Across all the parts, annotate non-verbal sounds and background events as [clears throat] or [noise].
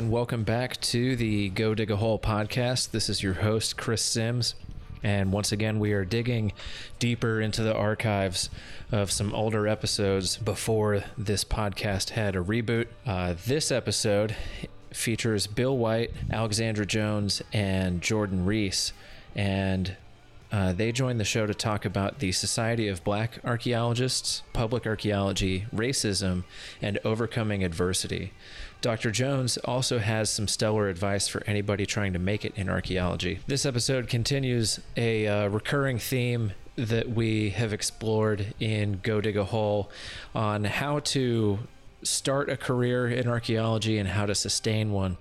and welcome back to the Go Dig a Hole podcast. This is your host, Chris Sims. And once again, we are digging deeper into the archives of some older episodes before this podcast had a reboot. Uh, this episode features Bill White, Alexandra Jones, and Jordan Reese. And uh, they joined the show to talk about the Society of Black Archaeologists, public archaeology, racism, and overcoming adversity. Dr. Jones also has some stellar advice for anybody trying to make it in archaeology. This episode continues a uh, recurring theme that we have explored in Go Dig a Hole on how to start a career in archaeology and how to sustain one.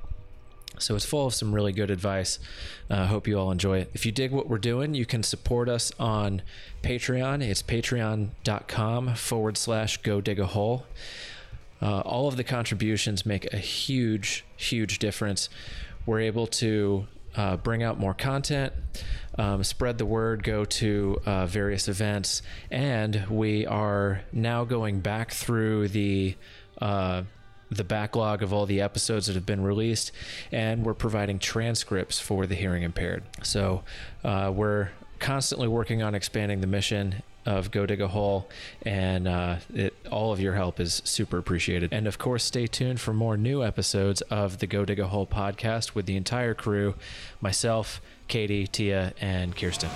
So it's full of some really good advice. I uh, hope you all enjoy it. If you dig what we're doing, you can support us on Patreon. It's patreon.com forward slash go dig a hole. Uh, all of the contributions make a huge, huge difference. We're able to uh, bring out more content, um, spread the word, go to uh, various events, and we are now going back through the uh, the backlog of all the episodes that have been released, and we're providing transcripts for the hearing impaired. So uh, we're constantly working on expanding the mission of Go Dig a Hole, and uh, it, all of your help is super appreciated. And of course, stay tuned for more new episodes of the Go Dig a Hole podcast with the entire crew myself, Katie, Tia, and Kirsten.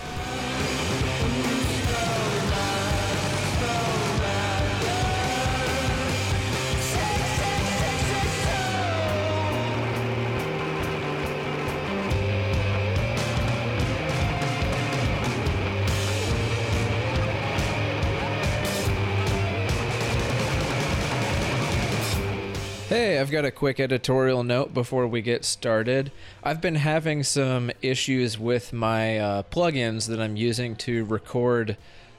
Hey, I've got a quick editorial note before we get started. I've been having some issues with my uh, plugins that I'm using to record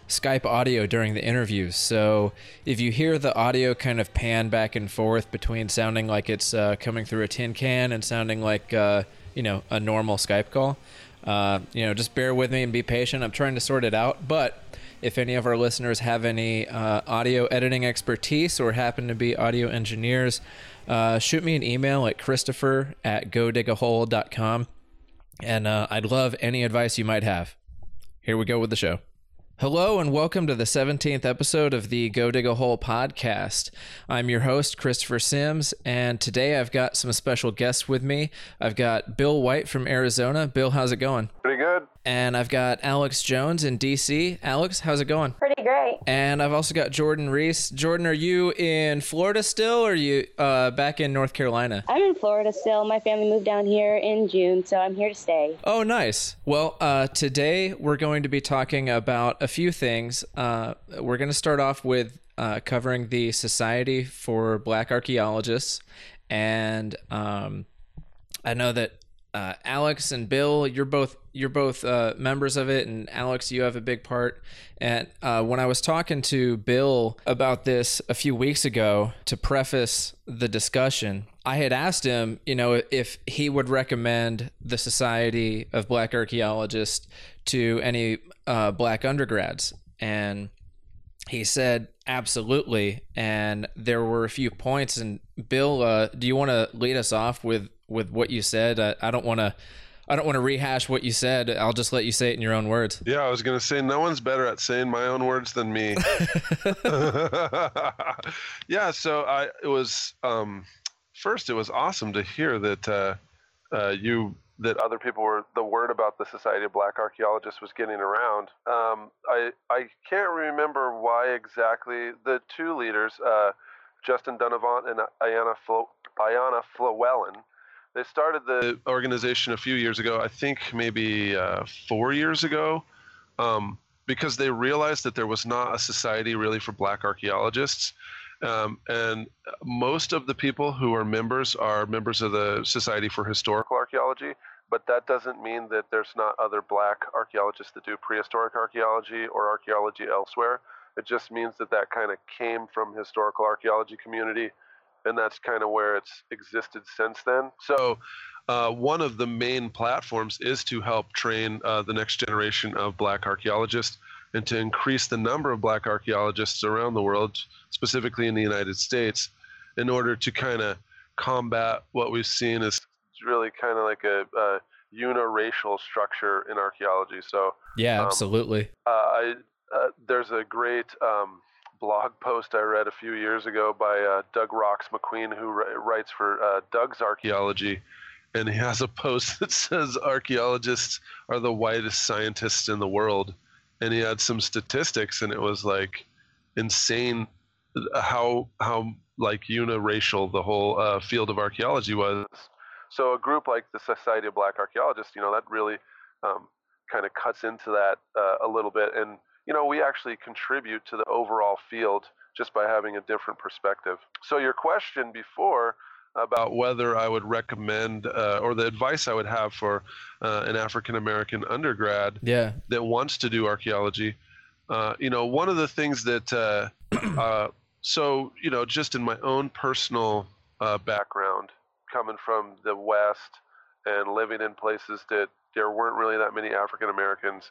Skype audio during the interviews. So if you hear the audio kind of pan back and forth between sounding like it's uh, coming through a tin can and sounding like, uh, you know, a normal Skype call, uh, you know, just bear with me and be patient. I'm trying to sort it out. But if any of our listeners have any uh, audio editing expertise or happen to be audio engineers, uh, shoot me an email at christopher at godigahole.com. And uh, I'd love any advice you might have. Here we go with the show. Hello and welcome to the 17th episode of the Go Dig a Hole podcast. I'm your host, Christopher Sims, and today I've got some special guests with me. I've got Bill White from Arizona. Bill, how's it going? Pretty good. And I've got Alex Jones in DC. Alex, how's it going? Pretty great. And I've also got Jordan Reese. Jordan, are you in Florida still or are you uh, back in North Carolina? I'm in Florida still. My family moved down here in June, so I'm here to stay. Oh, nice. Well, uh, today we're going to be talking about a few things. Uh, we're going to start off with uh, covering the Society for Black Archaeologists. And um, I know that uh, Alex and Bill, you're both you're both uh, members of it, and Alex, you have a big part. And uh, when I was talking to Bill about this a few weeks ago to preface the discussion, I had asked him, you know, if he would recommend the Society of Black Archaeologists to any uh, black undergrads, and he said absolutely. And there were a few points. And Bill, uh, do you want to lead us off with with what you said? I, I don't want to. I don't want to rehash what you said. I'll just let you say it in your own words. Yeah, I was going to say no one's better at saying my own words than me. [laughs] [laughs] yeah, so I it was um, first it was awesome to hear that uh, uh, you that other people were the word about the Society of Black Archaeologists was getting around. Um, I I can't remember why exactly the two leaders, uh, Justin Dunnavant and Ayana Flo, Ayana Flewellen, they started the organization a few years ago. I think maybe uh, four years ago, um, because they realized that there was not a society really for Black archaeologists. Um, and most of the people who are members are members of the Society for Historical Archaeology, but that doesn't mean that there's not other black archaeologists that do prehistoric archaeology or archaeology elsewhere. It just means that that kind of came from historical archaeology community and that's kind of where it's existed since then. So, uh, one of the main platforms is to help train uh, the next generation of black archaeologists and to increase the number of black archaeologists around the world, specifically in the United States, in order to kind of combat what we've seen as really kind of like a, a uniracial structure in archaeology. So yeah, um, absolutely. Uh, I uh, there's a great um, blog post I read a few years ago by uh, Doug Rocks-Macqueen, who writes for uh, Doug's Archaeology, and he has a post [laughs] that says archaeologists are the whitest scientists in the world, and he had some statistics, and it was like insane how how like uniracial the whole uh, field of archaeology was. So a group like the Society of Black Archaeologists, you know, that really um, kind of cuts into that uh, a little bit, and you know, we actually contribute to the overall field just by having a different perspective. So your question before about whether I would recommend uh, or the advice I would have for uh, an African American undergrad yeah. that wants to do archaeology. Uh, you know, one of the things that, uh, [clears throat] uh, so, you know, just in my own personal uh, background, coming from the West and living in places that there weren't really that many African Americans,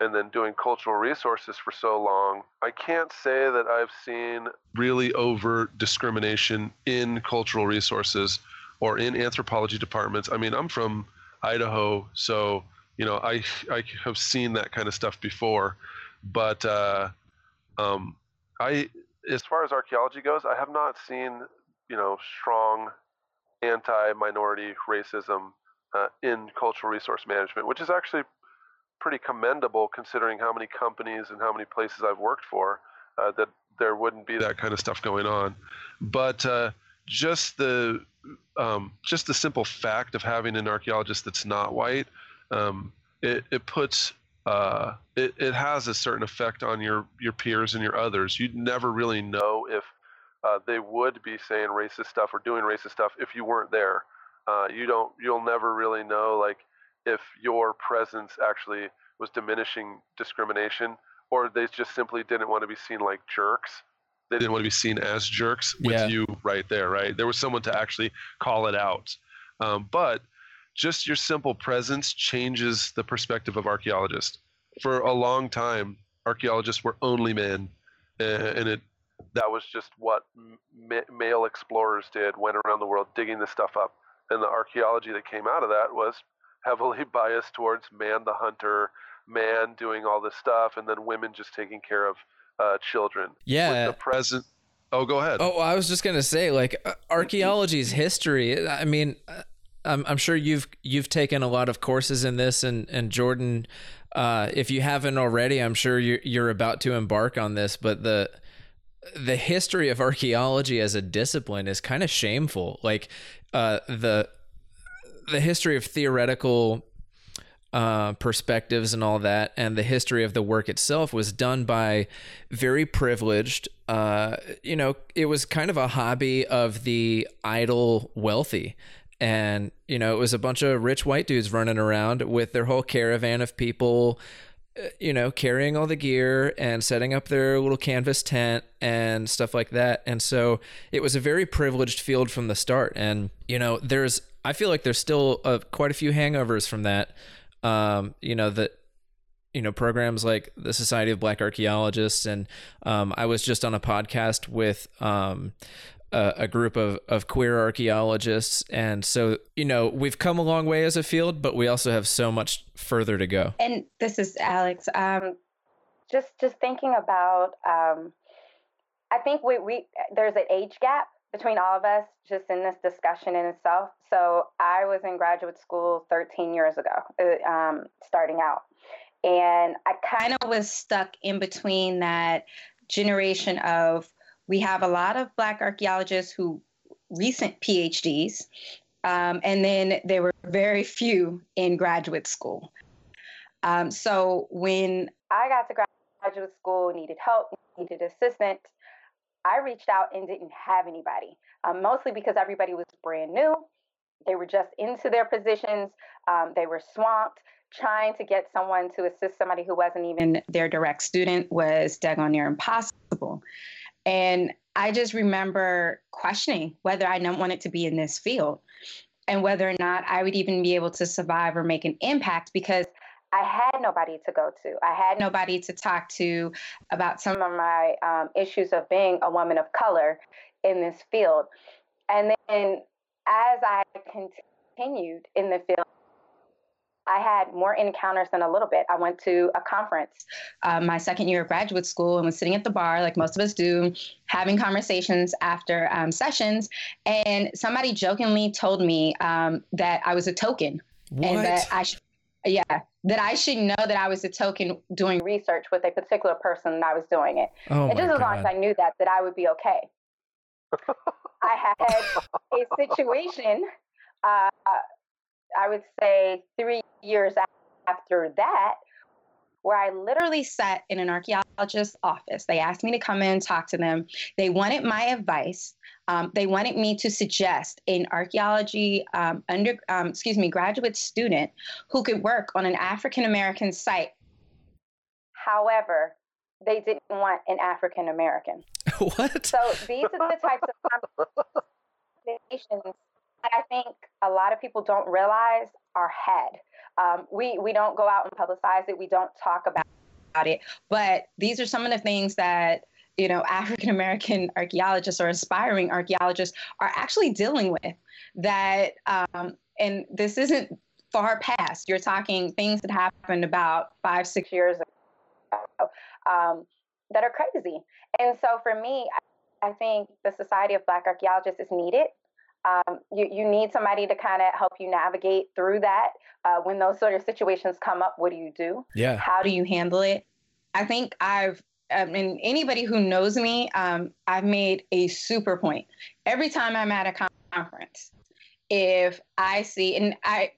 and then doing cultural resources for so long, I can't say that I've seen really overt discrimination in cultural resources or in anthropology departments. I mean, I'm from Idaho, so you know, I I have seen that kind of stuff before, but uh, um, I, as far as archaeology goes, I have not seen you know strong anti-minority racism uh, in cultural resource management, which is actually pretty commendable considering how many companies and how many places I've worked for uh, that there wouldn't be that kind of stuff going on. But uh, just the um, just the simple fact of having an archaeologist that's not white, um, it, it puts uh, it, it has a certain effect on your your peers and your others. You'd never really know if uh, they would be saying racist stuff or doing racist stuff if you weren't there. Uh, you don't you'll never really know like if your presence actually was diminishing discrimination or they just simply didn't want to be seen like jerks. They didn't want to be seen as jerks with yeah. you right there right? There was someone to actually call it out. Um, but just your simple presence changes the perspective of archaeologists. For a long time archaeologists were only men and it that was just what male explorers did went around the world digging this stuff up. And the archaeology that came out of that was heavily [laughs] biased towards man the hunter, man doing all this stuff, and then women just taking care of uh, children. Yeah. With the present. Oh, go ahead. Oh, I was just gonna say, like, uh, archaeology's history. I mean, uh, I'm, I'm sure you've you've taken a lot of courses in this, and and Jordan, uh, if you haven't already, I'm sure you're you're about to embark on this. But the the history of archaeology as a discipline is kind of shameful. Like, uh, the the history of theoretical uh, perspectives and all that, and the history of the work itself was done by very privileged. Uh, you know, it was kind of a hobby of the idle wealthy. And, you know, it was a bunch of rich white dudes running around with their whole caravan of people, you know, carrying all the gear and setting up their little canvas tent and stuff like that. And so it was a very privileged field from the start. And, you know, there's I feel like there's still uh, quite a few hangovers from that. Um, you know that you know programs like the Society of Black Archaeologists, and um, I was just on a podcast with um, a, a, group of of queer archaeologists, and so you know we've come a long way as a field, but we also have so much further to go. And this is Alex. Um, just just thinking about. Um, I think we, we there's an age gap between all of us just in this discussion in itself. So I was in graduate school 13 years ago, uh, um, starting out. And I kind of was stuck in between that generation of we have a lot of Black archaeologists who recent PhDs, um, and then there were very few in graduate school. Um, so when I got to graduate school, needed help, needed assistance, I reached out and didn't have anybody, um, mostly because everybody was brand new. They were just into their positions. Um, they were swamped. Trying to get someone to assist somebody who wasn't even their direct student was daggone near impossible. And I just remember questioning whether I wanted to be in this field and whether or not I would even be able to survive or make an impact because I had nobody to go to. I had nobody to talk to about some of my um, issues of being a woman of color in this field. And then as I continued in the field, I had more encounters than a little bit. I went to a conference uh, my second year of graduate school and was sitting at the bar, like most of us do, having conversations after um, sessions. And somebody jokingly told me um, that I was a token What? and that I should, yeah, that I should know that I was a token doing research with a particular person and I was doing it. oh and my just as long as. I knew that, that I would be okay. [laughs] I had a situation, uh, I would say three years after that, where I literally sat in an archaeologist's office. They asked me to come in and talk to them. They wanted my advice. Um, they wanted me to suggest an archaeology um, under, um, excuse me, graduate student who could work on an African American site. However, they didn't want an African American. [laughs] what? So these are the types of conversations that I think a lot of people don't realize are had. Um, we we don't go out and publicize it. We don't talk about, about it. But these are some of the things that you know African American [laughs] archaeologists or aspiring archaeologists are actually dealing with. That um, and this isn't far past. You're talking things that happened about five six years ago um, that are crazy. And so for me, I, I think the Society of Black Archaeologists is needed. Um, you, you need somebody to kind of help you navigate through that. Uh, when those sort of situations come up, what do you do? yeah. How do you handle it? I think I've, I mean, anybody who knows me, um, I've made a super point. Every time I'm at a conference, if I see, and I,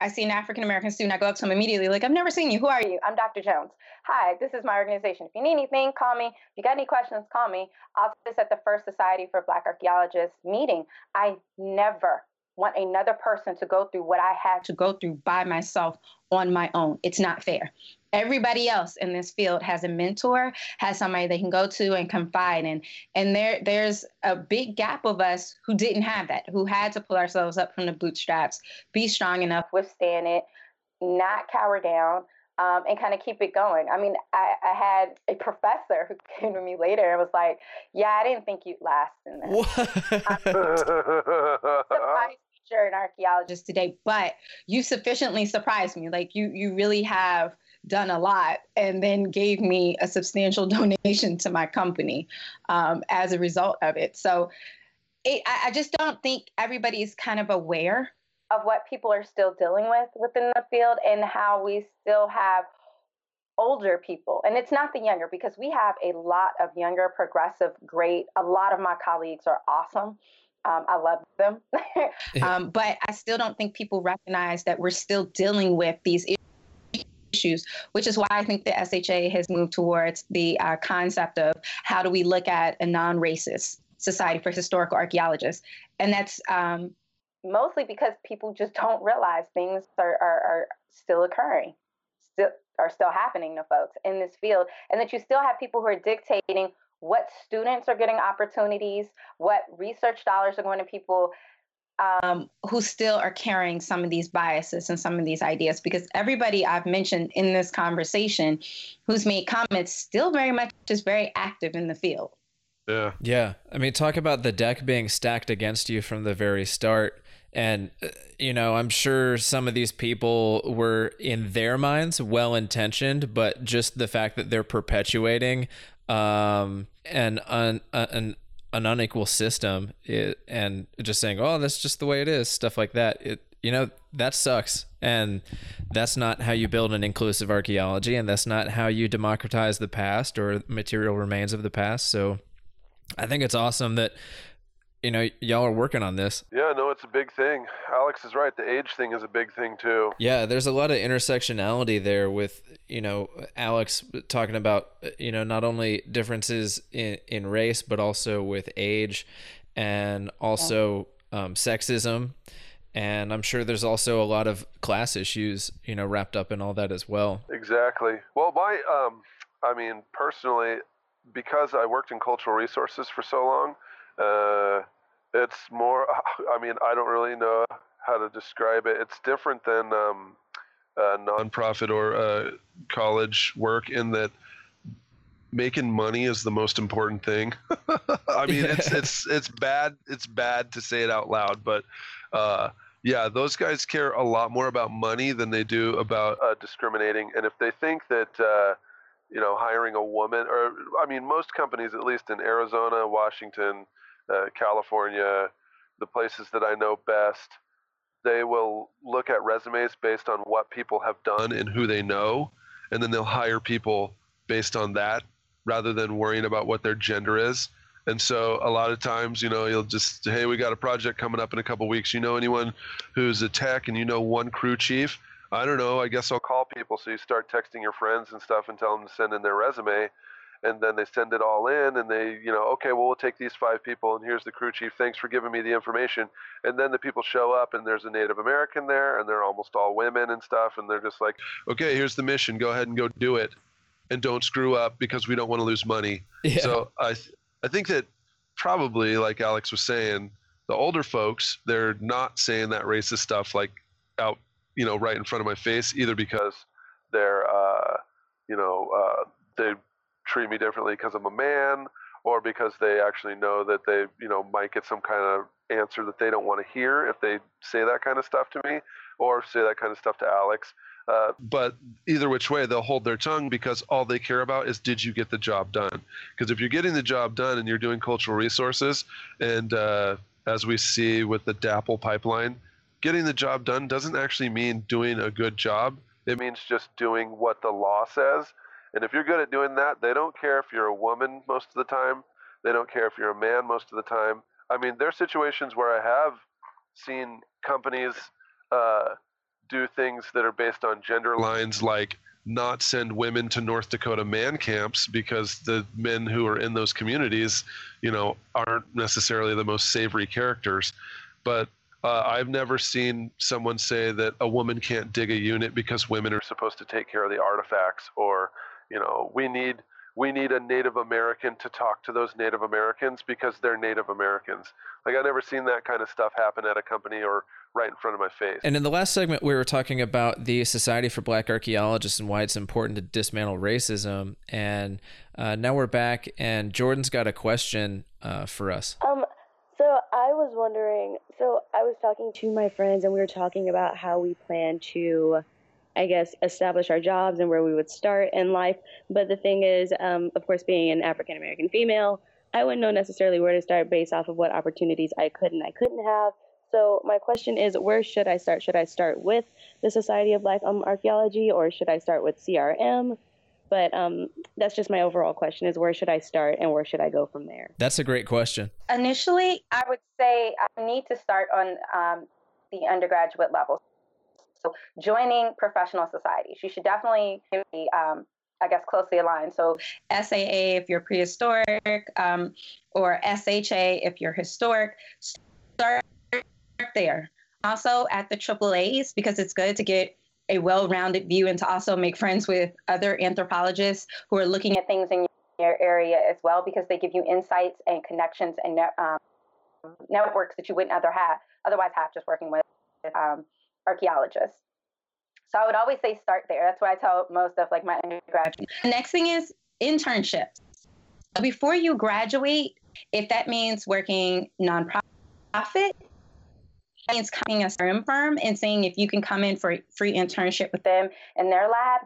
I see an African American student, I go up to him immediately, like, I've never seen you. Who are you? I'm Dr. Jones. Hi, this is my organization. If you need anything, call me. If you got any questions, call me. I'll do this at the first Society for Black Archaeologists meeting. I never want another person to go through what I had to go through by myself on my own. It's not fair. Everybody else in this field has a mentor, has somebody they can go to and confide in. And there there's a big gap of us who didn't have that, who had to pull ourselves up from the bootstraps, be strong enough, withstand it, not cower down, um, and kind of keep it going. I mean, I, I had a professor who [laughs] came to me later and was like, "Yeah, I didn't think you'd last in this." What? [laughs] surprised teacher an archaeologist today, but you sufficiently surprised me. Like you, you really have done a lot, and then gave me a substantial [laughs] donation to my company um, as a result of it. So, it, I, I just don't think everybody is kind of aware of what people are still dealing with within the field and how we still have older people and it's not the younger because we have a lot of younger progressive great a lot of my colleagues are awesome um, i love them. [laughs] Um, but i still don't think people recognize that we're still dealing with these issues which is why i think the sha has moved towards the uh, concept of how do we look at a non-racist society for historical archaeologists? And that's um, mostly because people just don't realize things are, are, are still occurring still are still happening to folks in this field and that you still have people who are dictating what students are getting opportunities what research dollars are going to people um, who still are carrying some of these biases and some of these ideas because everybody i've mentioned in this conversation who's made comments still very much is very active in the field yeah. Yeah. I mean, talk about the deck being stacked against you from the very start. And, uh, you know, I'm sure some of these people were in their minds well intentioned, but just the fact that they're perpetuating um, and an, un, an, an unequal system it, and just saying, oh, that's just the way it is, stuff like that. It, you know, that sucks. And that's not how you build an inclusive archaeology. And that's not how you democratize the past or material remains of the past. So I think it's awesome that, you know, y'all are working on this. Yeah, no, it's a big thing. Alex is right. The age thing is a big thing too. Yeah, there's a lot of intersectionality there with, you know, Alex talking about, you know, not only differences in, in race, but also with age and also um, sexism. And I'm sure there's also a lot of class issues, you know, wrapped up in all that as well. Exactly. Well, my, um, I mean, personally, because I worked in cultural resources for so long, uh, it's more. [laughs] I mean, I don't really know how to describe it. It's different than um, uh, nonprofit or uh, college work in that making money is the most important thing. [laughs] I mean, it's it's it's bad. It's bad to say it out loud, but uh, yeah, those guys care a lot more about money than they do about uh, discriminating. And if they think that uh, you know hiring a woman, or I mean, most companies, at least in Arizona, Washington, uh, California, the places that I know best, they will look at resumes based on what people have done and who they know, and then they'll hire people based on that rather than worrying about what their gender is. And so a lot of times, you know, you'll just, hey, we got a project coming up in a couple weeks. You know anyone who's a tech and you know one crew chief? I don't know. I guess I'll call people. So you start texting your friends and stuff and tell them to send in their resume. And then they send it all in and they, you know, okay, well, we'll take these five people and here's the crew chief. Thanks for giving me the information. And then the people show up and there's a Native American there and they're almost all women and stuff. And they're just like, okay, here's the mission. Go ahead and go do it and don't screw up because we don't want to lose money. Yeah. So I, I think that probably, like Alex was saying, the older folks they're not saying that racist stuff like out, you know, right in front of my face, either because they're, uh, you know, uh, they treat me differently because I'm a man, or because they actually know that they, you know, might get some kind of answer that they don't want to hear if they say that kind of stuff to me, or say that kind of stuff to Alex. Uh, but either which way, they'll hold their tongue because all they care about is did you get the job done? Because if you're getting the job done and you're doing cultural resources, and uh, as we see with the DAPL pipeline, getting the job done doesn't actually mean doing a good job. It means just doing what the law says. And if you're good at doing that, they don't care if you're a woman most of the time. They don't care if you're a man most of the time. I mean, there are situations where I have seen companies uh, do things that are based on gender lines like not send women to North Dakota man camps because the men who are in those communities, you know, aren't necessarily the most savory characters. But uh, I've never seen someone say that a woman can't dig a unit because women are supposed to take care of the artifacts, or you know, we need we need a Native American to talk to those Native Americans because they're Native Americans. Like I've never seen that kind of stuff happen at a company or right in front of my face. And in the last segment, we were talking about the Society for Black Archaeologists and why it's important to dismantle racism. And uh, now we're back, and Jordan's got a question uh, for us. Um, so I was wondering. So I was talking to my friends, and we were talking about how we plan to I guess, establish our jobs and where we would start in life. But the thing is, um, of course, being an African American female, I wouldn't know necessarily where to start based off of what opportunities I could and I couldn't have. So my question is, where should I start? Should I start with the Society of Black um, Archaeology, or should I start with CRM? But um, that's just my overall question: is where should I start and where should I go from there? That's a great question. Initially, I would say I need to start on um, the undergraduate level. So joining professional societies, you should definitely be, um, I guess, closely aligned. So SAA if you're prehistoric, um, or SHA if you're historic, start there. Also at the AAAs because it's good to get a well-rounded view and to also make friends with other anthropologists who are looking at things in your area as well because they give you insights and connections and um, networks that you wouldn't other have, otherwise have just working with um, archaeologists. So I would always say start there. That's what I tell most of like my undergraduates. The next thing is internships. Before you graduate, if that means working nonprofit, means coming a firm and saying if you can come in for a free internship with them in their lab.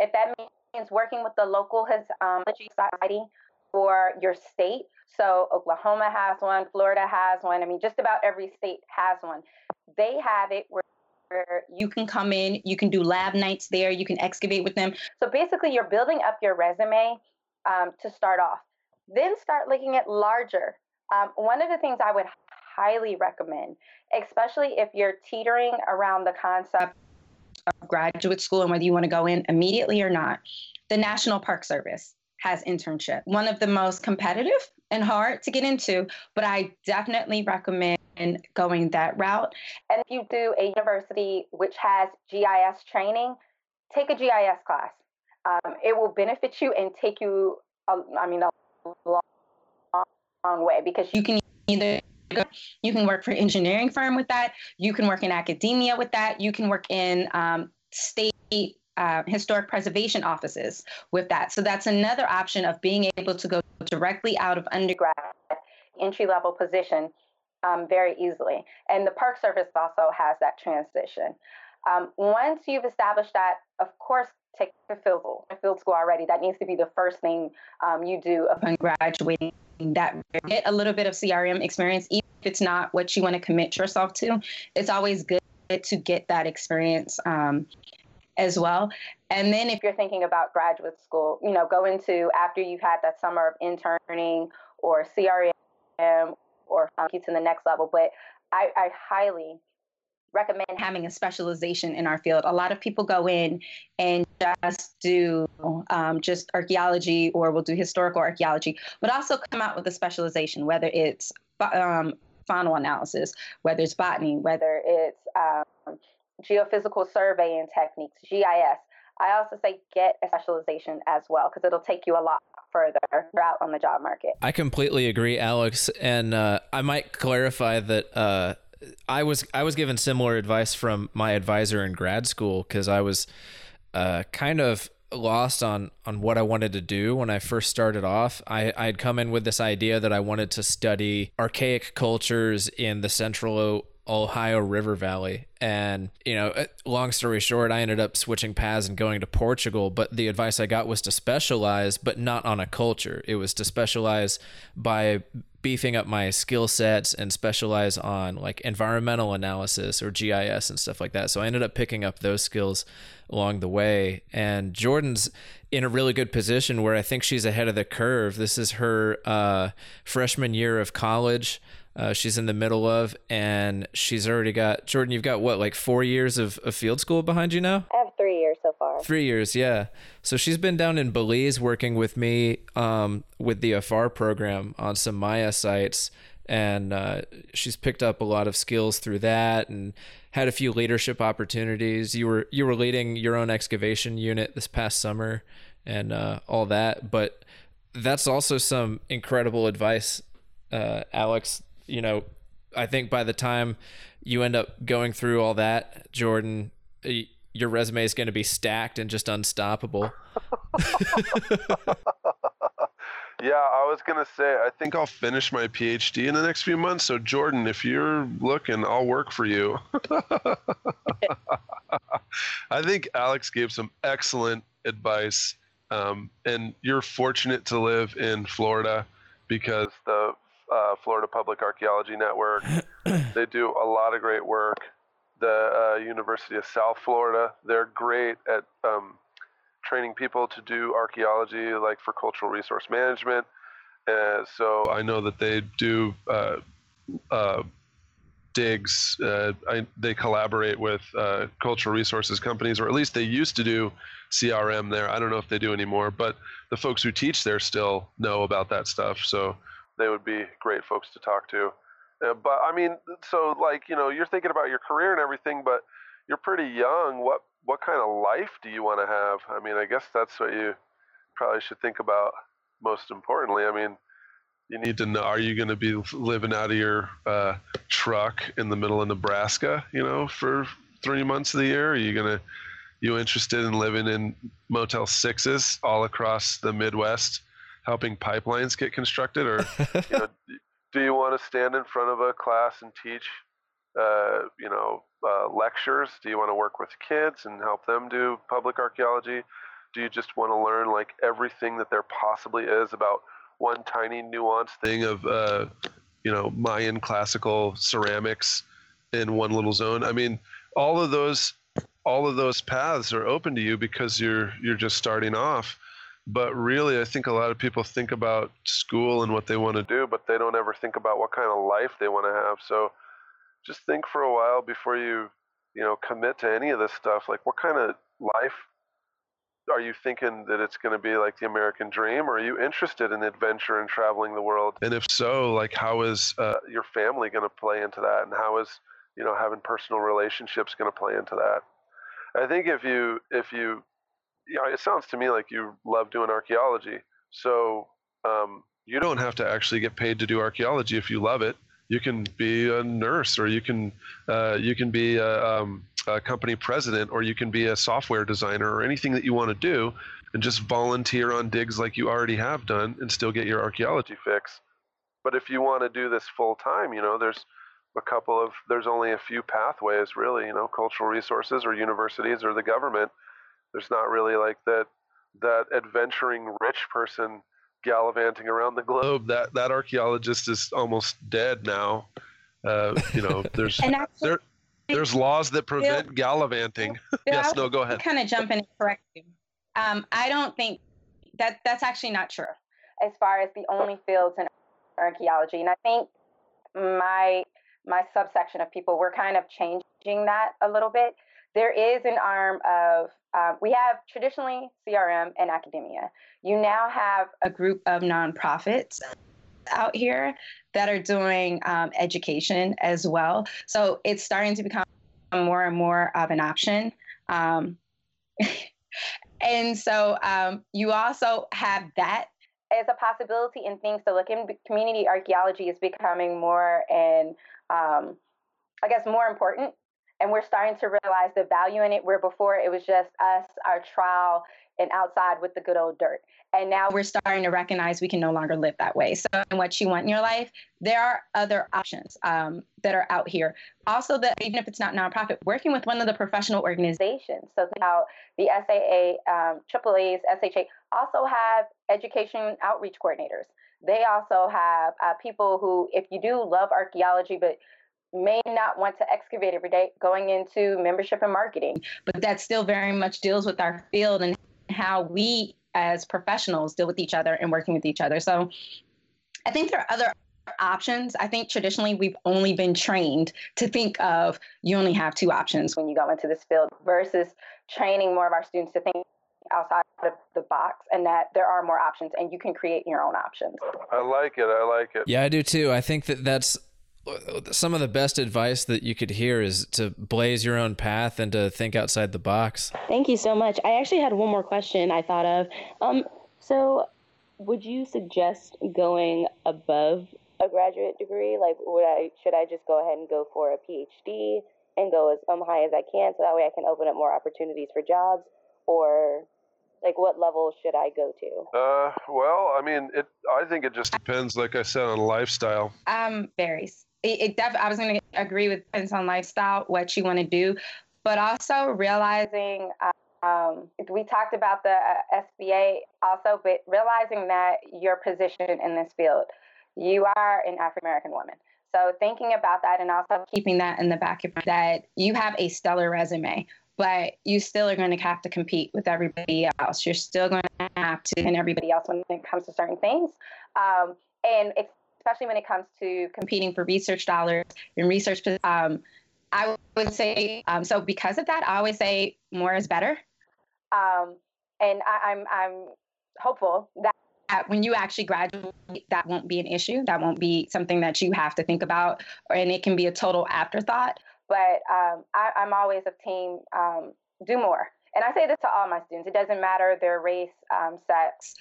If that means working with the local um, society for your state. So Oklahoma has one, Florida has one. I mean, just about every state has one. They have it where where you can come in, you can do lab nights there, you can excavate with them. So basically, you're building up your resume um, to start off. Then start looking at larger. Um, one of the things I would highly recommend, especially if you're teetering around the concept of graduate school and whether you want to go in immediately or not, the National Park Service has internship. One of the most competitive and hard to get into, but I definitely recommend going that route. And if you do a university which has GIS training, take a GIS class. Um, it will benefit you and take you, a, I mean, a long, long way because you can either you can work for an engineering firm with that, you can work in academia with that, you can work in um, state uh, historic preservation offices with that. So that's another option of being able to go directly out of undergrad entry level position um, very easily. And the Park Service also has that transition. Um, once you've established that, of course, take a field school, a field school already. That needs to be the first thing um, you do upon graduating. That get a little bit of CRM experience, even if it's not what you want to commit yourself to. It's always good to get that experience um, as well. And then if you're thinking about graduate school, you know, go into after you've had that summer of interning or CRM or um, you to the next level. But I, I highly recommend having a specialization in our field. A lot of people go in and just do um, just archaeology or we'll do historical archaeology, but also come out with a specialization, whether it's um, faunal analysis, whether it's botany, whether it's um, geophysical surveying techniques, GIS. I also say get a specialization as well because it'll take you a lot further out on the job market. I completely agree, Alex, and uh, I might clarify that uh, I was I was given similar advice from my advisor in grad school because I was uh, kind of lost on on what I wanted to do when I first started off. I I had come in with this idea that I wanted to study archaic cultures in the central Ohio River Valley. And, you know, uh, long story short, I ended up switching paths and going to Portugal. But the advice I got was to specialize, but not on a culture. It was to specialize by beefing up my skill sets and specialize on like environmental analysis or GIS and stuff like that. So I ended up picking up those skills along the way. And Jordan's in a really good position where I think she's ahead of the curve. This is her uh, freshman year of college uh, she's in the middle of, and she's already got Jordan. You've got what, like four years of, of field school behind you now? I have three years so far. Three years, yeah. So she's been down in Belize working with me um, with the AFAR program on some Maya sites, and uh, she's picked up a lot of skills through that, and had a few leadership opportunities. You were you were leading your own excavation unit this past summer, and uh, all that, but that's also some incredible advice, uh, Alex you know, I think by the time you end up going through all that, Jordan, your resume is going to be stacked and just unstoppable. [laughs] yeah, I was going to say, I think I'll finish my PhD in the next few months. So, Jordan, if you're looking, I'll work for you. [laughs] I think Alex gave some excellent advice. Um, and you're fortunate to live in Florida because the uh, Florida Public Archaeology Network. [clears throat] they do a lot of great work. The uh, University of South Florida, they're great at um, training people to do archaeology, like for cultural resource management. Uh, so I know that they do uh, uh, digs. Uh, I, they collaborate with cultural resources companies, or at least they used to do CRM there. I don't know if they do anymore, but the folks who teach there still know about that stuff. So they would be great folks to talk to. Uh, but I mean, so like you know, you're thinking about your career and everything, but you're pretty young. What what kind of life do you want to have? I mean, I guess that's what you probably should think about most importantly. I mean, you need to know: Are you going to be living out of your uh, truck in the middle of Nebraska? You know, for three months of the year? Are you going to you interested in living in Motel Sixes all across the Midwest? Helping pipelines get constructed, or [laughs] you know, do you want to stand in front of a class and teach, uh, you know, uh, lectures? Do you want to work with kids and help them do public archaeology? Do you just want to learn like everything that there possibly is about one tiny nuanced thing of, uh, you know, Mayan classical ceramics in one little zone? I mean, all of those all of those paths are open to you because you're you're just starting off but really i think a lot of people think about school and what they want to do but they don't ever think about what kind of life they want to have. So just think for a while before you you know commit to any of this stuff. Like what kind of life are you thinking that it's going to be like the american dream? Or are you interested in adventure and traveling the world? And if so like how is uh, your family going to play into that? And how is you know having personal relationships going to play into that? I think if you if you you know, it sounds to me like you love doing archaeology. So um, you don't have to actually get paid to do archaeology if you love it. You can be a nurse, or you can uh, you can be a, um, a company president, or you can be a software designer, or anything that you want to do, and just volunteer on digs like you already have done, and still get your archaeology fix. But if you want to do this full time, you know, there's a couple of there's only a few pathways really. You know, cultural resources or universities or the government. There's not really like that that adventuring rich person gallivanting around the globe. That that archaeologist is almost dead now. Uh, you know, [laughs] there's actually, there, there's laws that prevent Bill, gallivanting. Bill, yes, no, go ahead. I kind of jump in and correct you. Um, I don't think that that's actually not true as far as the only fields in archaeology, and I think my my subsection of people we're kind of changing that a little bit. There is an arm of um, we have traditionally CRM and academia. You now have a group of nonprofits out here that are doing um, education as well. So it's starting to become more and more of an option. Um, [laughs] and so um, you also have that as a possibility and things to look in. Community archaeology is becoming more and um, I guess more important and we're starting to realize the value in it where before it was just us our trial and outside with the good old dirt. And now we're starting to recognize we can no longer live that way. So what you want in your life there are other options um, that are out here. Also that even if it's not nonprofit working with one of the professional organizations. So now the saa um, AAA's sha also have education outreach coordinators. They also have uh, people who if you do love archaeology but may not want to excavate every day going into membership and marketing but that still very much deals with our field and how we as professionals deal with each other and working with each other so i think there are other options i think traditionally we've only been trained to think of you only have two options when you go into this field versus training more of our students to think outside of the box and that there are more options and you can create your own options. I like it. I like it. Yeah, I do too. I think that that's some of the best advice that you could hear is to blaze your own path and to think outside the box. Thank you so much. I actually had one more question I thought of. Um, so, would you suggest going above a graduate degree? Like, would I should I just go ahead and go for a PhD and go as um, high as I can, so that way I can open up more opportunities for jobs, or like what level should I go to? Uh, well, I mean, it. I think it just depends, like I said, on lifestyle. Um, varies it, it def- I was going to agree with depends on lifestyle, what you want to do, but also realizing. Um, we talked about the uh, SBA also, but realizing that your position in this field, you are an African American woman. So thinking about that and also keeping that in the back of your that you have a stellar resume, but you still are going to have to compete with everybody else. You're still going to have to and everybody else when it comes to certain things. Um, and especially when it comes to competing for research dollars and research. Um, I would say um, so. Because of that, I always say more is better. Um, and I, I'm I'm hopeful that when you actually graduate, that won't be an issue. That won't be something that you have to think about, and it can be a total afterthought. But um, I, am always of team um, do more. And I say this to all my students. It doesn't matter their race, um, sex,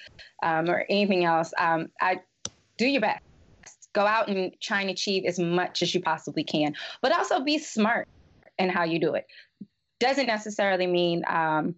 um, or anything else. I do your best go out and try and achieve as much as you possibly can, but also be smart in how you do it. Doesn't necessarily mean, um,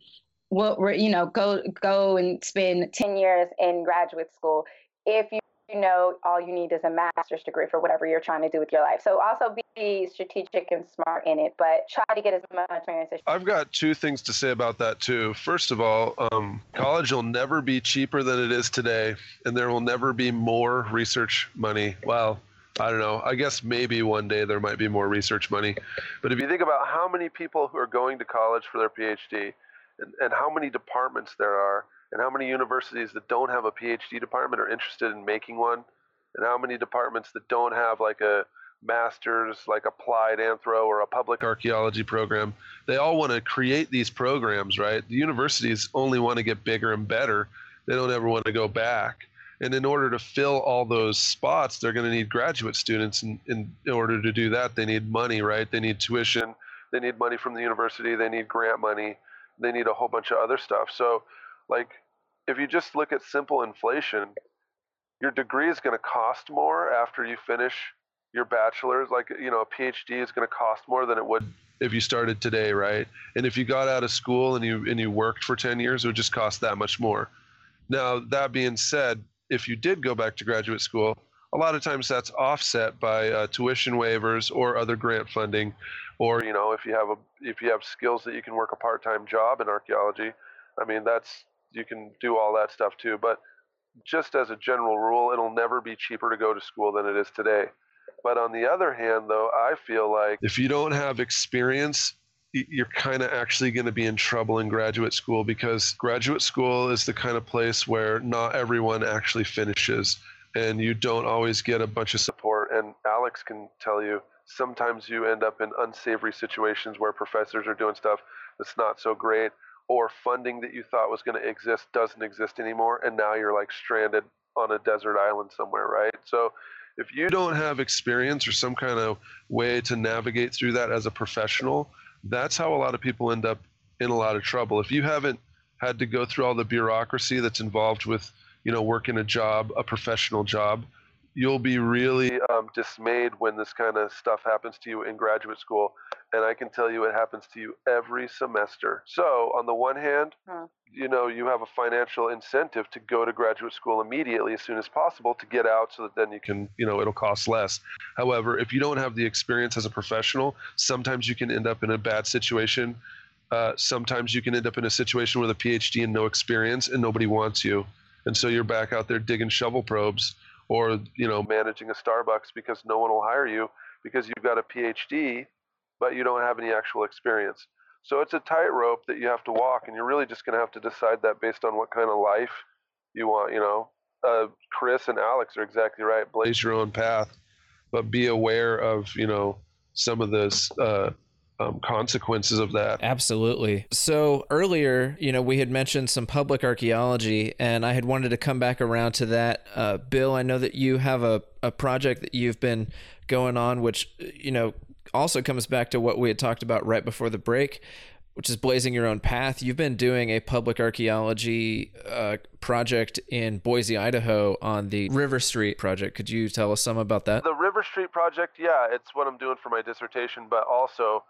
well, you know, go go and spend ten years in graduate school if you know all you need is a master's degree for whatever you're trying to do with your life. So also be strategic and smart in it, but try to get as much experience as I've got two things to say about that too. First of all, um, college will never be cheaper than it is today, and there will never be more research money. Well, I don't know. I guess maybe one day there might be more research money. But if you think about how many people who are going to college for their PhD and, and how many departments there are, and how many universities that don't have a PhD department are interested in making one, and how many departments that don't have like a master's, like applied anthro or a public archaeology program. They all want to create these programs, right? The universities only want to get bigger and better. They don't ever want to go back. And in order to fill all those spots, they're going to need graduate students. And in, in order to do that, they need money, right? They need tuition. They need money from the university. They need grant money. They need a whole bunch of other stuff. So, like, if you just look at simple inflation, your degree is going to cost more after you finish your bachelor's, like you know, a PhD is going to cost more than it would if you started today, right? And if you got out of school and you and you worked for 10 years, it would just cost that much more. Now, that being said, if you did go back to graduate school, a lot of times that's offset by uh, tuition waivers or other grant funding, or you know, if you have a if you have skills that you can work a part-time job in archaeology, I mean, that's you can do all that stuff too. But just as a general rule, it'll never be cheaper to go to school than it is today. But on the other hand, though, I feel like if you don't have experience, you're kind of actually going to be in trouble in graduate school because graduate school is the kind of place where not everyone actually finishes and you don't always get a bunch of support. And Alex can tell you sometimes you end up in unsavory situations where professors are doing stuff that's not so great or funding that you thought was going to exist doesn't exist anymore and now you're like stranded on a desert island somewhere right? So if you don't have experience or some kind of way to navigate through that as a professional that's how a lot of people end up in a lot of trouble. If you haven't had to go through all the bureaucracy that's involved with you know working a job a professional job you'll be really um, dismayed when this kind of stuff happens to you in graduate school. And I can tell you it happens to you every semester. So, on the one hand, huh. you know, you have a financial incentive to go to graduate school immediately as soon as possible to get out so that then you can, you know, it'll cost less. However, if you don't have the experience as a professional, sometimes you can end up in a bad situation. Uh, sometimes you can end up in a situation with a PhD and no experience and nobody wants you. And so you're back out there digging shovel probes or you know managing a Starbucks because no one will hire you because you've got a PhD but you don't have any actual experience. So it's a tightrope that you have to walk, and you're really just going to have to decide that based on what kind of life you want. You know, uh, Chris and Alex are exactly right. Blaze your own path, but be aware of you know some of this uh, um, consequences of that. Absolutely. So earlier, you know, we had mentioned some public archaeology, and I had wanted to come back around to that. Uh, Bill, I know that you have a, a project that you've been going on, which, you know, also comes back to what we had talked about right before the break, which is blazing your own path. You've been doing a public archaeology uh, project in Boise, Idaho on the River Street project. Could you tell us some about that? The River Street project, yeah, it's what I'm doing for my dissertation, but also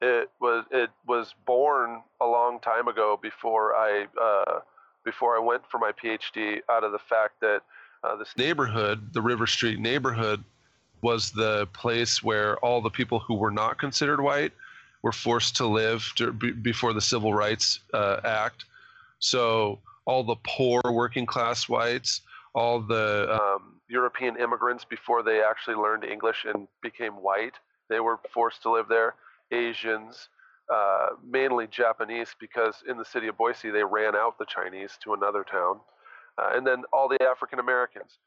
it was it was born a long time ago before I uh, before I went for my PhD. Out of the fact that uh, this neighborhood, the River Street neighborhood, was the place where all the people who were not considered white were forced to live to, b- before the Civil Rights uh, Act. So all the poor working class whites, all the um, European immigrants before they actually learned English and became white, they were forced to live there. Asians, uh, mainly Japanese, because in the city of Boise they ran out the Chinese to another town, uh, and then all the African Americans.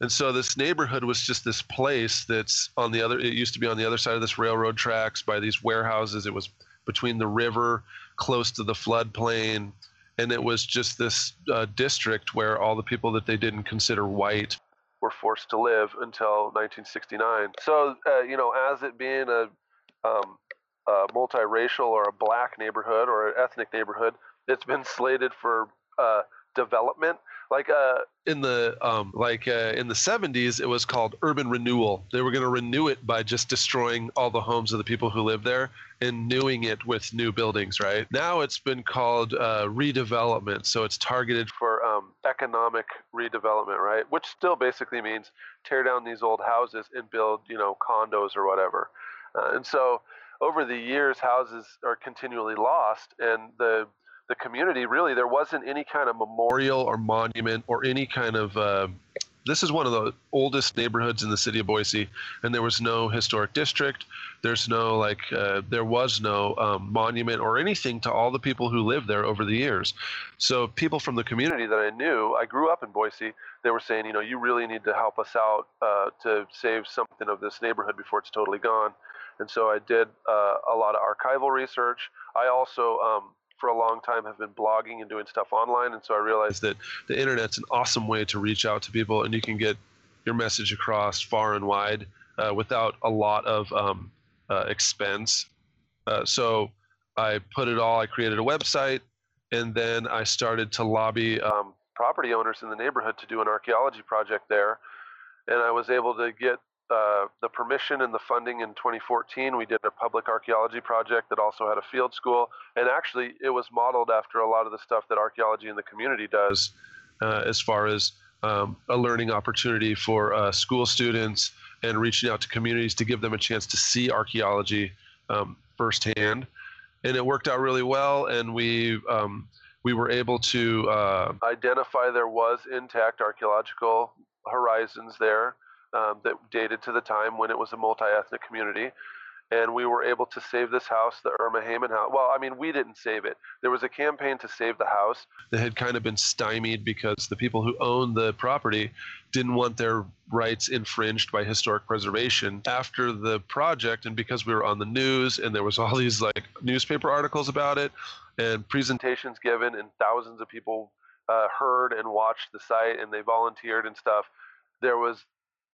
And so this neighborhood was just this place that's on the other. It used to be on the other side of this railroad tracks by these warehouses. It was between the river, close to the floodplain, and it was just this uh, district where all the people that they didn't consider white were forced to live until 1969. So, uh, you know, as it being a um, a multiracial or a black neighborhood or an ethnic neighborhood that's been slated for uh, development. Like uh, in the um, like uh, in the 70s, it was called urban renewal. They were going to renew it by just destroying all the homes of the people who live there and newing it with new buildings. Right now, it's been called uh, redevelopment. So it's targeted for um, economic redevelopment, right? Which still basically means tear down these old houses and build, you know, condos or whatever. Uh, and so over the years, houses are continually lost, and the the community really there wasn't any kind of memorial or monument or any kind of uh, this is one of the oldest neighborhoods in the city of Boise, and there was no historic district. There's no like, uh, there was no um, monument or anything to all the people who lived there over the years. So people from the community that I knew, I grew up in Boise. They were saying, you know, you really need to help us out uh, to save something of this neighborhood before it's totally gone. And so I did uh, a lot of archival research. I also, um, for a long time, have been blogging and doing stuff online. And so I realized that the internet's an awesome way to reach out to people and you can get your message across far and wide uh, without a lot of um, uh, expense. Uh, so I put it all, I created a website, and then I started to lobby um, property owners in the neighborhood to do an archaeology project there. And I was able to get the permission and the funding in 2014. We did a public archaeology project that also had a field school, and actually it was modeled after a lot of the stuff that archaeology in the community does, uh, as far as um, a learning opportunity for uh, school students and reaching out to communities to give them a chance to see archaeology um, firsthand. And it worked out really well, and we um, we were able to uh, identify there was intact archaeological horizons there um, that dated to the time when it was a multi-ethnic community and we were able to save this house, the Erma Hayman house. Well, I mean, we didn't save it. There was a campaign to save the house that had kind of been stymied because the people who owned the property didn't want their rights infringed by historic preservation. After the project, and because we were on the news and there was all these like newspaper articles about it and presentations given, and thousands of people uh, heard and watched the site and they volunteered and stuff, there was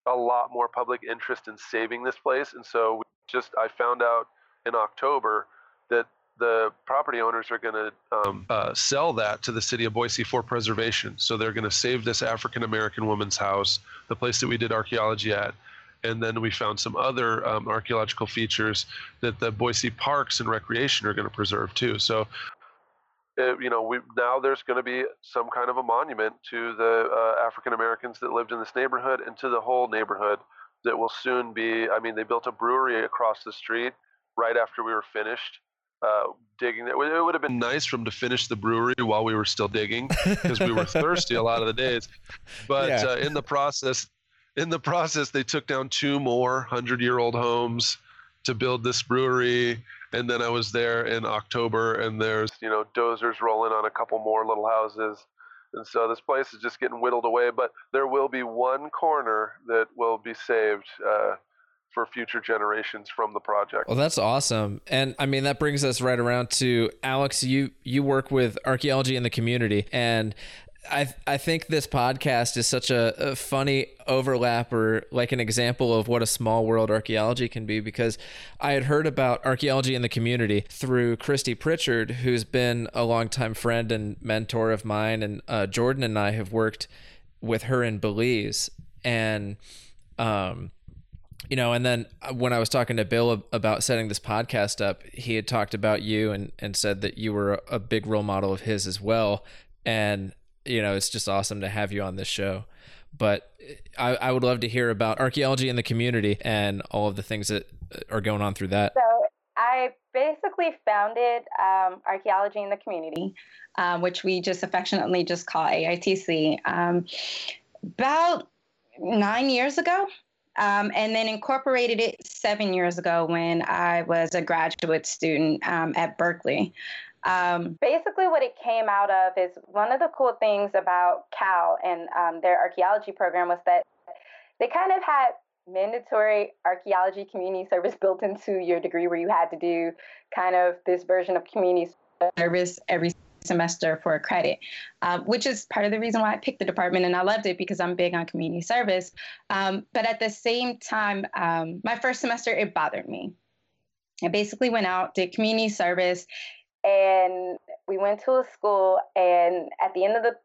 a lot more public interest in saving this place. And so just I found out in October that the property owners are going to um, uh, sell that to the city of Boise for preservation. So they're going to save this African American woman's house, the place that we did archaeology at. And then we found some other um, archaeological features that the Boise Parks and Recreation are going to preserve too. So, uh, you know, we now there's going to be some kind of a monument to the uh, African Americans that lived in this neighborhood and to the whole neighborhood that will soon be. I mean, they built a brewery across the street right after we were finished uh, digging. It would have been nice for them to finish the brewery while we were still digging because we were [laughs] thirsty a lot of the days. But yeah. uh, in the process, in the process, they took down two more hundred-year-old homes to build this brewery. And then I was there in October, and there's you know dozers rolling on a couple more little houses and so this place is just getting whittled away. But there will be one corner that will be saved uh, for future generations from the project. Well, that's awesome, and I mean that brings us right around to Alex. You you work with archaeology in the community, and I I think this podcast is such a, a, funny overlap or like an example of what a small world archaeology can be because I had heard about archaeology in the community through Christy Pritchard, who's been a longtime friend and mentor of mine, and uh, Jordan and I have worked with her in Belize, and um, you know, and then uh, when I was talking to Bill about setting this podcast up, he had talked about you and and said that you were a big role model of his as well, and you know, it's just awesome to have you on this show. But I, I would love to hear about archaeology in the community and all of the things that are going on through that. So I basically founded um, archaeology in the community, um, which we just affectionately just call AITC, um, about nine years ago. Um, and then incorporated it seven years ago when I was a graduate student um, at Berkeley. Um, basically, what it came out of is one of the cool things about Cal and um, their archaeology program was that they kind of had mandatory archaeology community service [laughs] built into your degree where you had to do kind of this version of community service every semester for a credit, um, which is part of the reason why I picked the department. And I loved it because I'm big on community service. Um, but at the same time, um, my first semester, it bothered me. I basically went out, did community service, and we went to a school and at the end of the,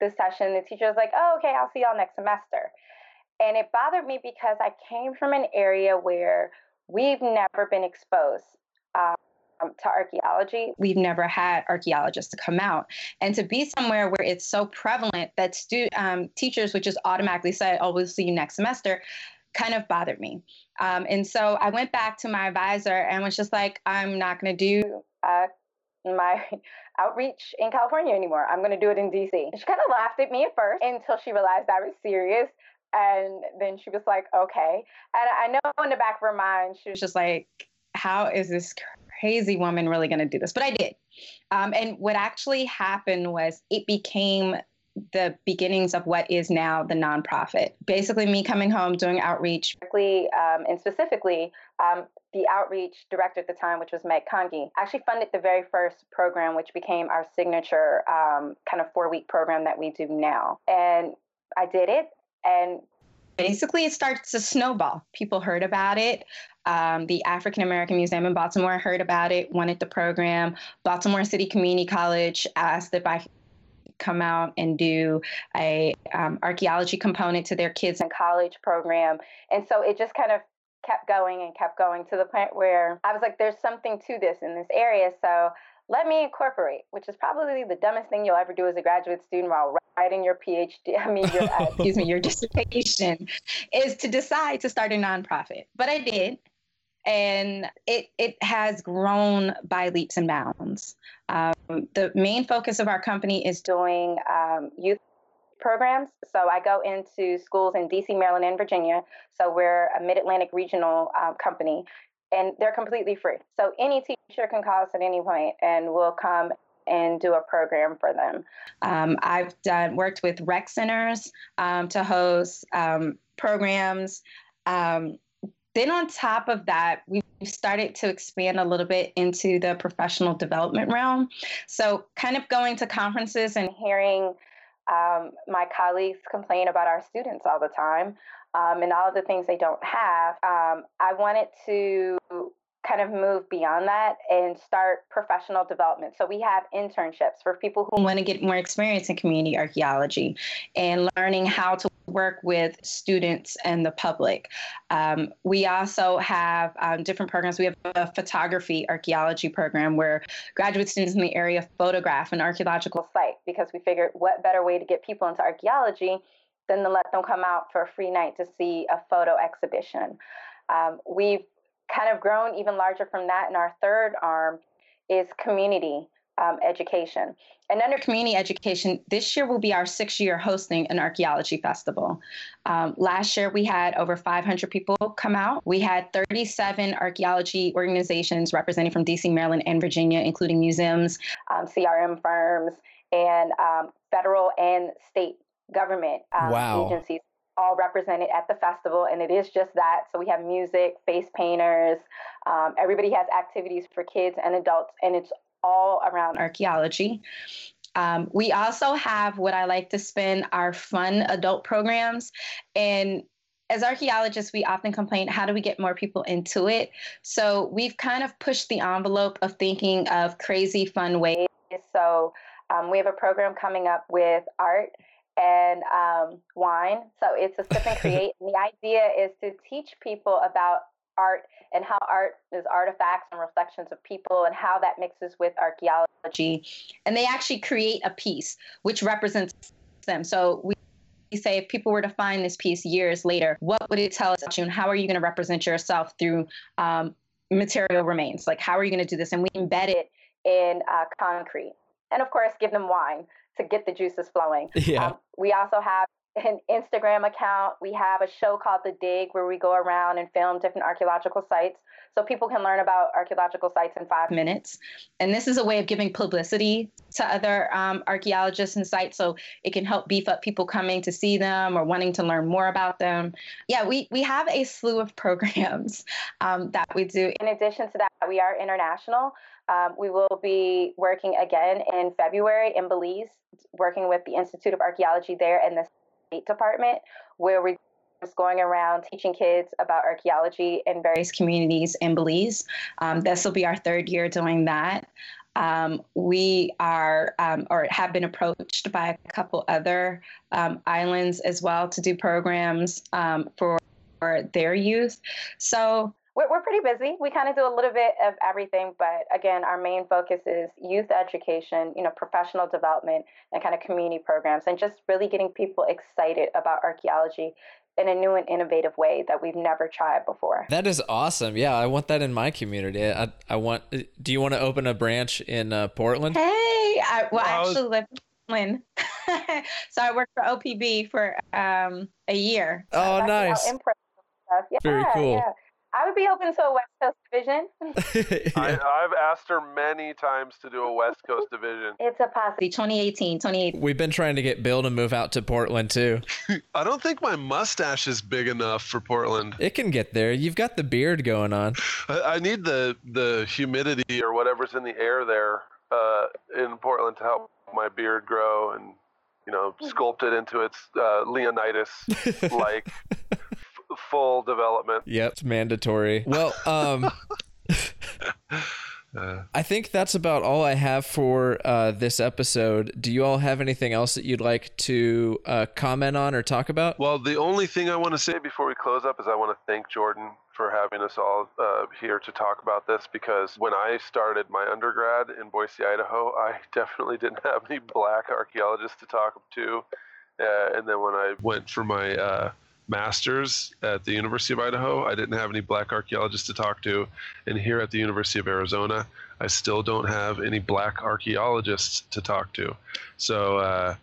the session the teacher was like oh okay i'll see y'all next semester and it bothered me because i came from an area where we've never been exposed um, to archaeology we've never had archaeologists to come out and to be somewhere where it's so prevalent that stu- um, teachers would just automatically say oh we'll see you next semester kind of bothered me um, and so i went back to my advisor and was just like i'm not going to do uh, my [laughs] outreach in California anymore. I'm going to do it in DC. She kind of laughed at me at first until she realized I was serious. And then she was like, okay. And I know in the back of her mind, she was just like, how is this crazy woman really going to do this? But I did. Um, and what actually happened was it became the beginnings of what is now the nonprofit. Basically, me coming home doing outreach, um, and specifically um, the outreach director at the time, which was Meg Conkey, actually funded the very first program, which became our signature um, kind of four week program that we do now. And I did it, and basically it starts to snowball. People heard about it. Um, the African American Museum in Baltimore heard about it, wanted the program. Baltimore City Community College asked if I come out and do a um, archaeology component to their kids in college program. And so it just kind of kept going and kept going to the point where I was like, there's something to this in this area. So let me incorporate, which is probably the dumbest thing you'll ever do as a graduate student while writing your PhD, I mean, your, uh, [laughs] excuse me, your dissertation, is to decide to start a nonprofit. But I did. And it, it has grown by leaps and bounds. Um, the main focus of our company is doing um, youth programs. So I go into schools in DC, Maryland, and Virginia. So we're a Mid Atlantic regional um, company, and they're completely free. So any teacher can call us at any point, and we'll come and do a program for them. Um, I've done worked with rec centers um, to host um, programs. Um, then on top of that, we started to expand a little bit into the professional development realm. So kind of going to conferences and hearing um, my colleagues complain about our students all the time um, and all of the things they don't have. Um, I wanted to kind of move beyond that and start professional development. So we have internships for people who want to get more experience in community archaeology and learning how to work with students and the public. Um, we also have um, different programs. We have a photography archaeology program where graduate students in the area photograph an archaeological site because we figured what better way to get people into archaeology than to let them come out for a free night to see a photo exhibition. Um, we've kind of grown even larger from that. And our third arm is community um, education. And under community education, this year will be our sixth year hosting an archaeology festival. Um, last year, we had over 500 people come out. We had 37 archaeology organizations representing from DC, Maryland, and Virginia, including museums, um, CRM firms, and um, federal and state government um, wow. agencies all represented at the festival, and it is just that. So we have music, face painters, um, everybody has activities for kids and adults, and it's all around archaeology. Um, we also have what I like to spend our fun adult programs. And as archaeologists, we often complain how do we get more people into it? So we've kind of pushed the envelope of thinking of crazy, fun ways. So um, we have a program coming up with art and um, wine. So it's a sip and [laughs] create. and the idea is to teach people about art and how art is artifacts and reflections of people and how that mixes with archaeology. And they actually create a piece which represents them. So we say if people were to find this piece years later, what would it tell us about you and how are you going to represent yourself through um, material remains? Like, how are you going to do this? And we embed it in uh, concrete. And of course, give them wine to get the juices flowing. [laughs] Yeah. Um, we also have an Instagram account. We have a show called The Dig where we go around and film different archaeological sites so people can learn about archaeological sites in five minutes. And this is a way of giving publicity to other um, archaeologists and sites so it can help beef up people coming to see them or wanting to learn more about them. Yeah, we, we have a slew of [laughs] programs um, that we do. In addition to that, we are international. Um, we will be working again in February in Belize, working with the Institute of Archaeology there and the State Department, where we're just going around teaching kids about archaeology in various communities in Belize. Um, this will be our third year doing that. Um, we are um, or have been approached by a couple other um, islands as well to do programs um, for, for their youth. So we're, we're pretty busy. We kind of do a little bit of everything, but again, our main focus is youth education, you know, professional development, and kind of community programs, and just really getting people excited about archaeology in a new and innovative way that we've never tried before. That is awesome. Yeah, I want that in my community. I, I want. Do you want to open a branch in uh, Portland? Hey, I, well, I actually live in Portland, [laughs] so I worked for OPB for um, a year. Oh, nice. Yeah, Very cool. Yeah. I would be open to a West Coast division. [laughs] I, have asked her many times to do a West Coast division. It's a possibility. 2018, 2018. We've been trying to get Bill to move out to Portland too. [laughs] I don't think my mustache is big enough for Portland. It can get there. You've got the beard going on. I, I need the the humidity or whatever's in the air there uh, in Portland to help my beard grow and you know sculpt it into its uh, Leonidas like [laughs] full development. Yep, it's mandatory. Well, um [laughs] Uh, I think that's about all I have for uh, this episode. Do you all have anything else that you'd like to uh, comment on or talk about? well, the only thing I want to say before we close up is I want to thank Jordan for having us all uh, here to talk about this because when I started my undergrad in Boise, Idaho, I [laughs] definitely didn't have any black archaeologists to talk to. Uh, and then when I went for my uh, master's at the University of Idaho, I didn't have any black archaeologists to talk to. And here at the University of Arizona, I still don't have any black archaeologists to talk to. So uh,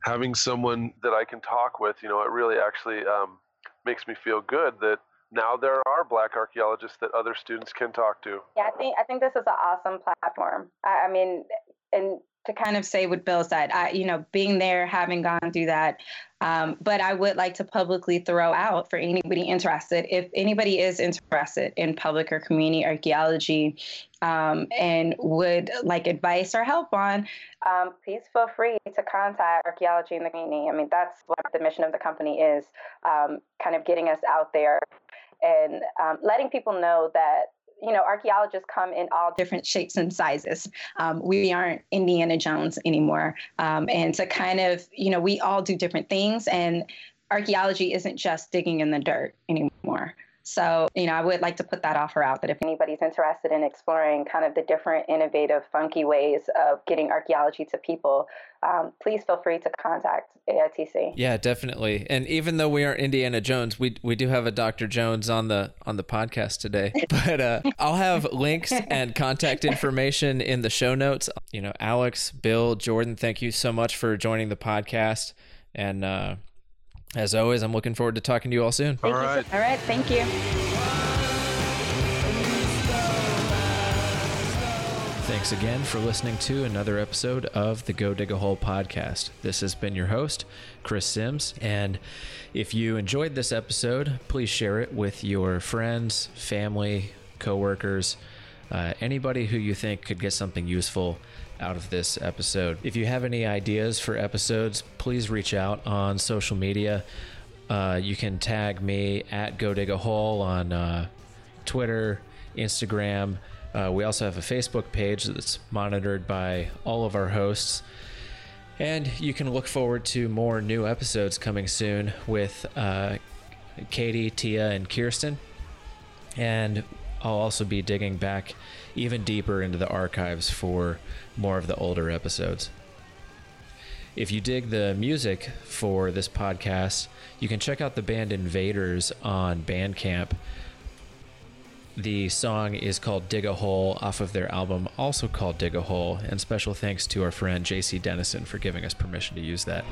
having someone that I can talk with, you know, it really actually um, makes me feel good that now there are black archaeologists that other students can talk to. Yeah, I think I think this is an awesome platform. I, I mean, and to kind of say what Bill said. I, you know, being there, having gone through that. Um, but I would like to publicly throw out for anybody interested, if anybody is interested in public or community archaeology um, and would like advice or help on, um, please feel free to contact archaeology in the community. I mean, that's what the mission of the company is, um, kind of getting us out there and um, letting people know that you know, archaeologists come in all different shapes and sizes. Um, we aren't Indiana Jones anymore. Um, and to kind of, you know, we all do different things, and archaeology isn't just digging in the dirt anymore. So, you know, I would like to put that offer out that if anybody's interested in exploring kind of the different, innovative, funky ways of getting archaeology to people, um, please feel free to contact AITC. Yeah, definitely. And even though we aren't Indiana Jones, we we do have a Dr. Jones on the on the podcast today. [laughs] But uh, I'll have links and contact information in the show notes. You know, Alex, Bill, Jordan, thank you so much for joining the podcast. And uh, as always, I'm looking forward to talking to you all soon. All right. all right, thank you. Thanks again for listening to another episode of the Go Dig a Hole podcast. This has been your host, Chris Sims. And if you enjoyed this episode, please share it with your friends, family, coworkers, uh, anybody who you think could get something useful out of this episode. If you have any ideas for episodes, please reach out on social media. Uh, you can tag me at Go Dig a Hole on uh, Twitter, Instagram. Uh, we also have a Facebook page that's monitored by all of our hosts. And you can look forward to more new episodes coming soon with uh, Katie, Tia, and Kirsten. And I'll also be digging back even deeper into the archives for more of the older episodes. If you dig the music for this podcast, you can check out the band Invaders on Bandcamp. The song is called Dig a Hole off of their album, also called Dig a Hole, and special thanks to our friend JC Dennison for giving us permission to use that.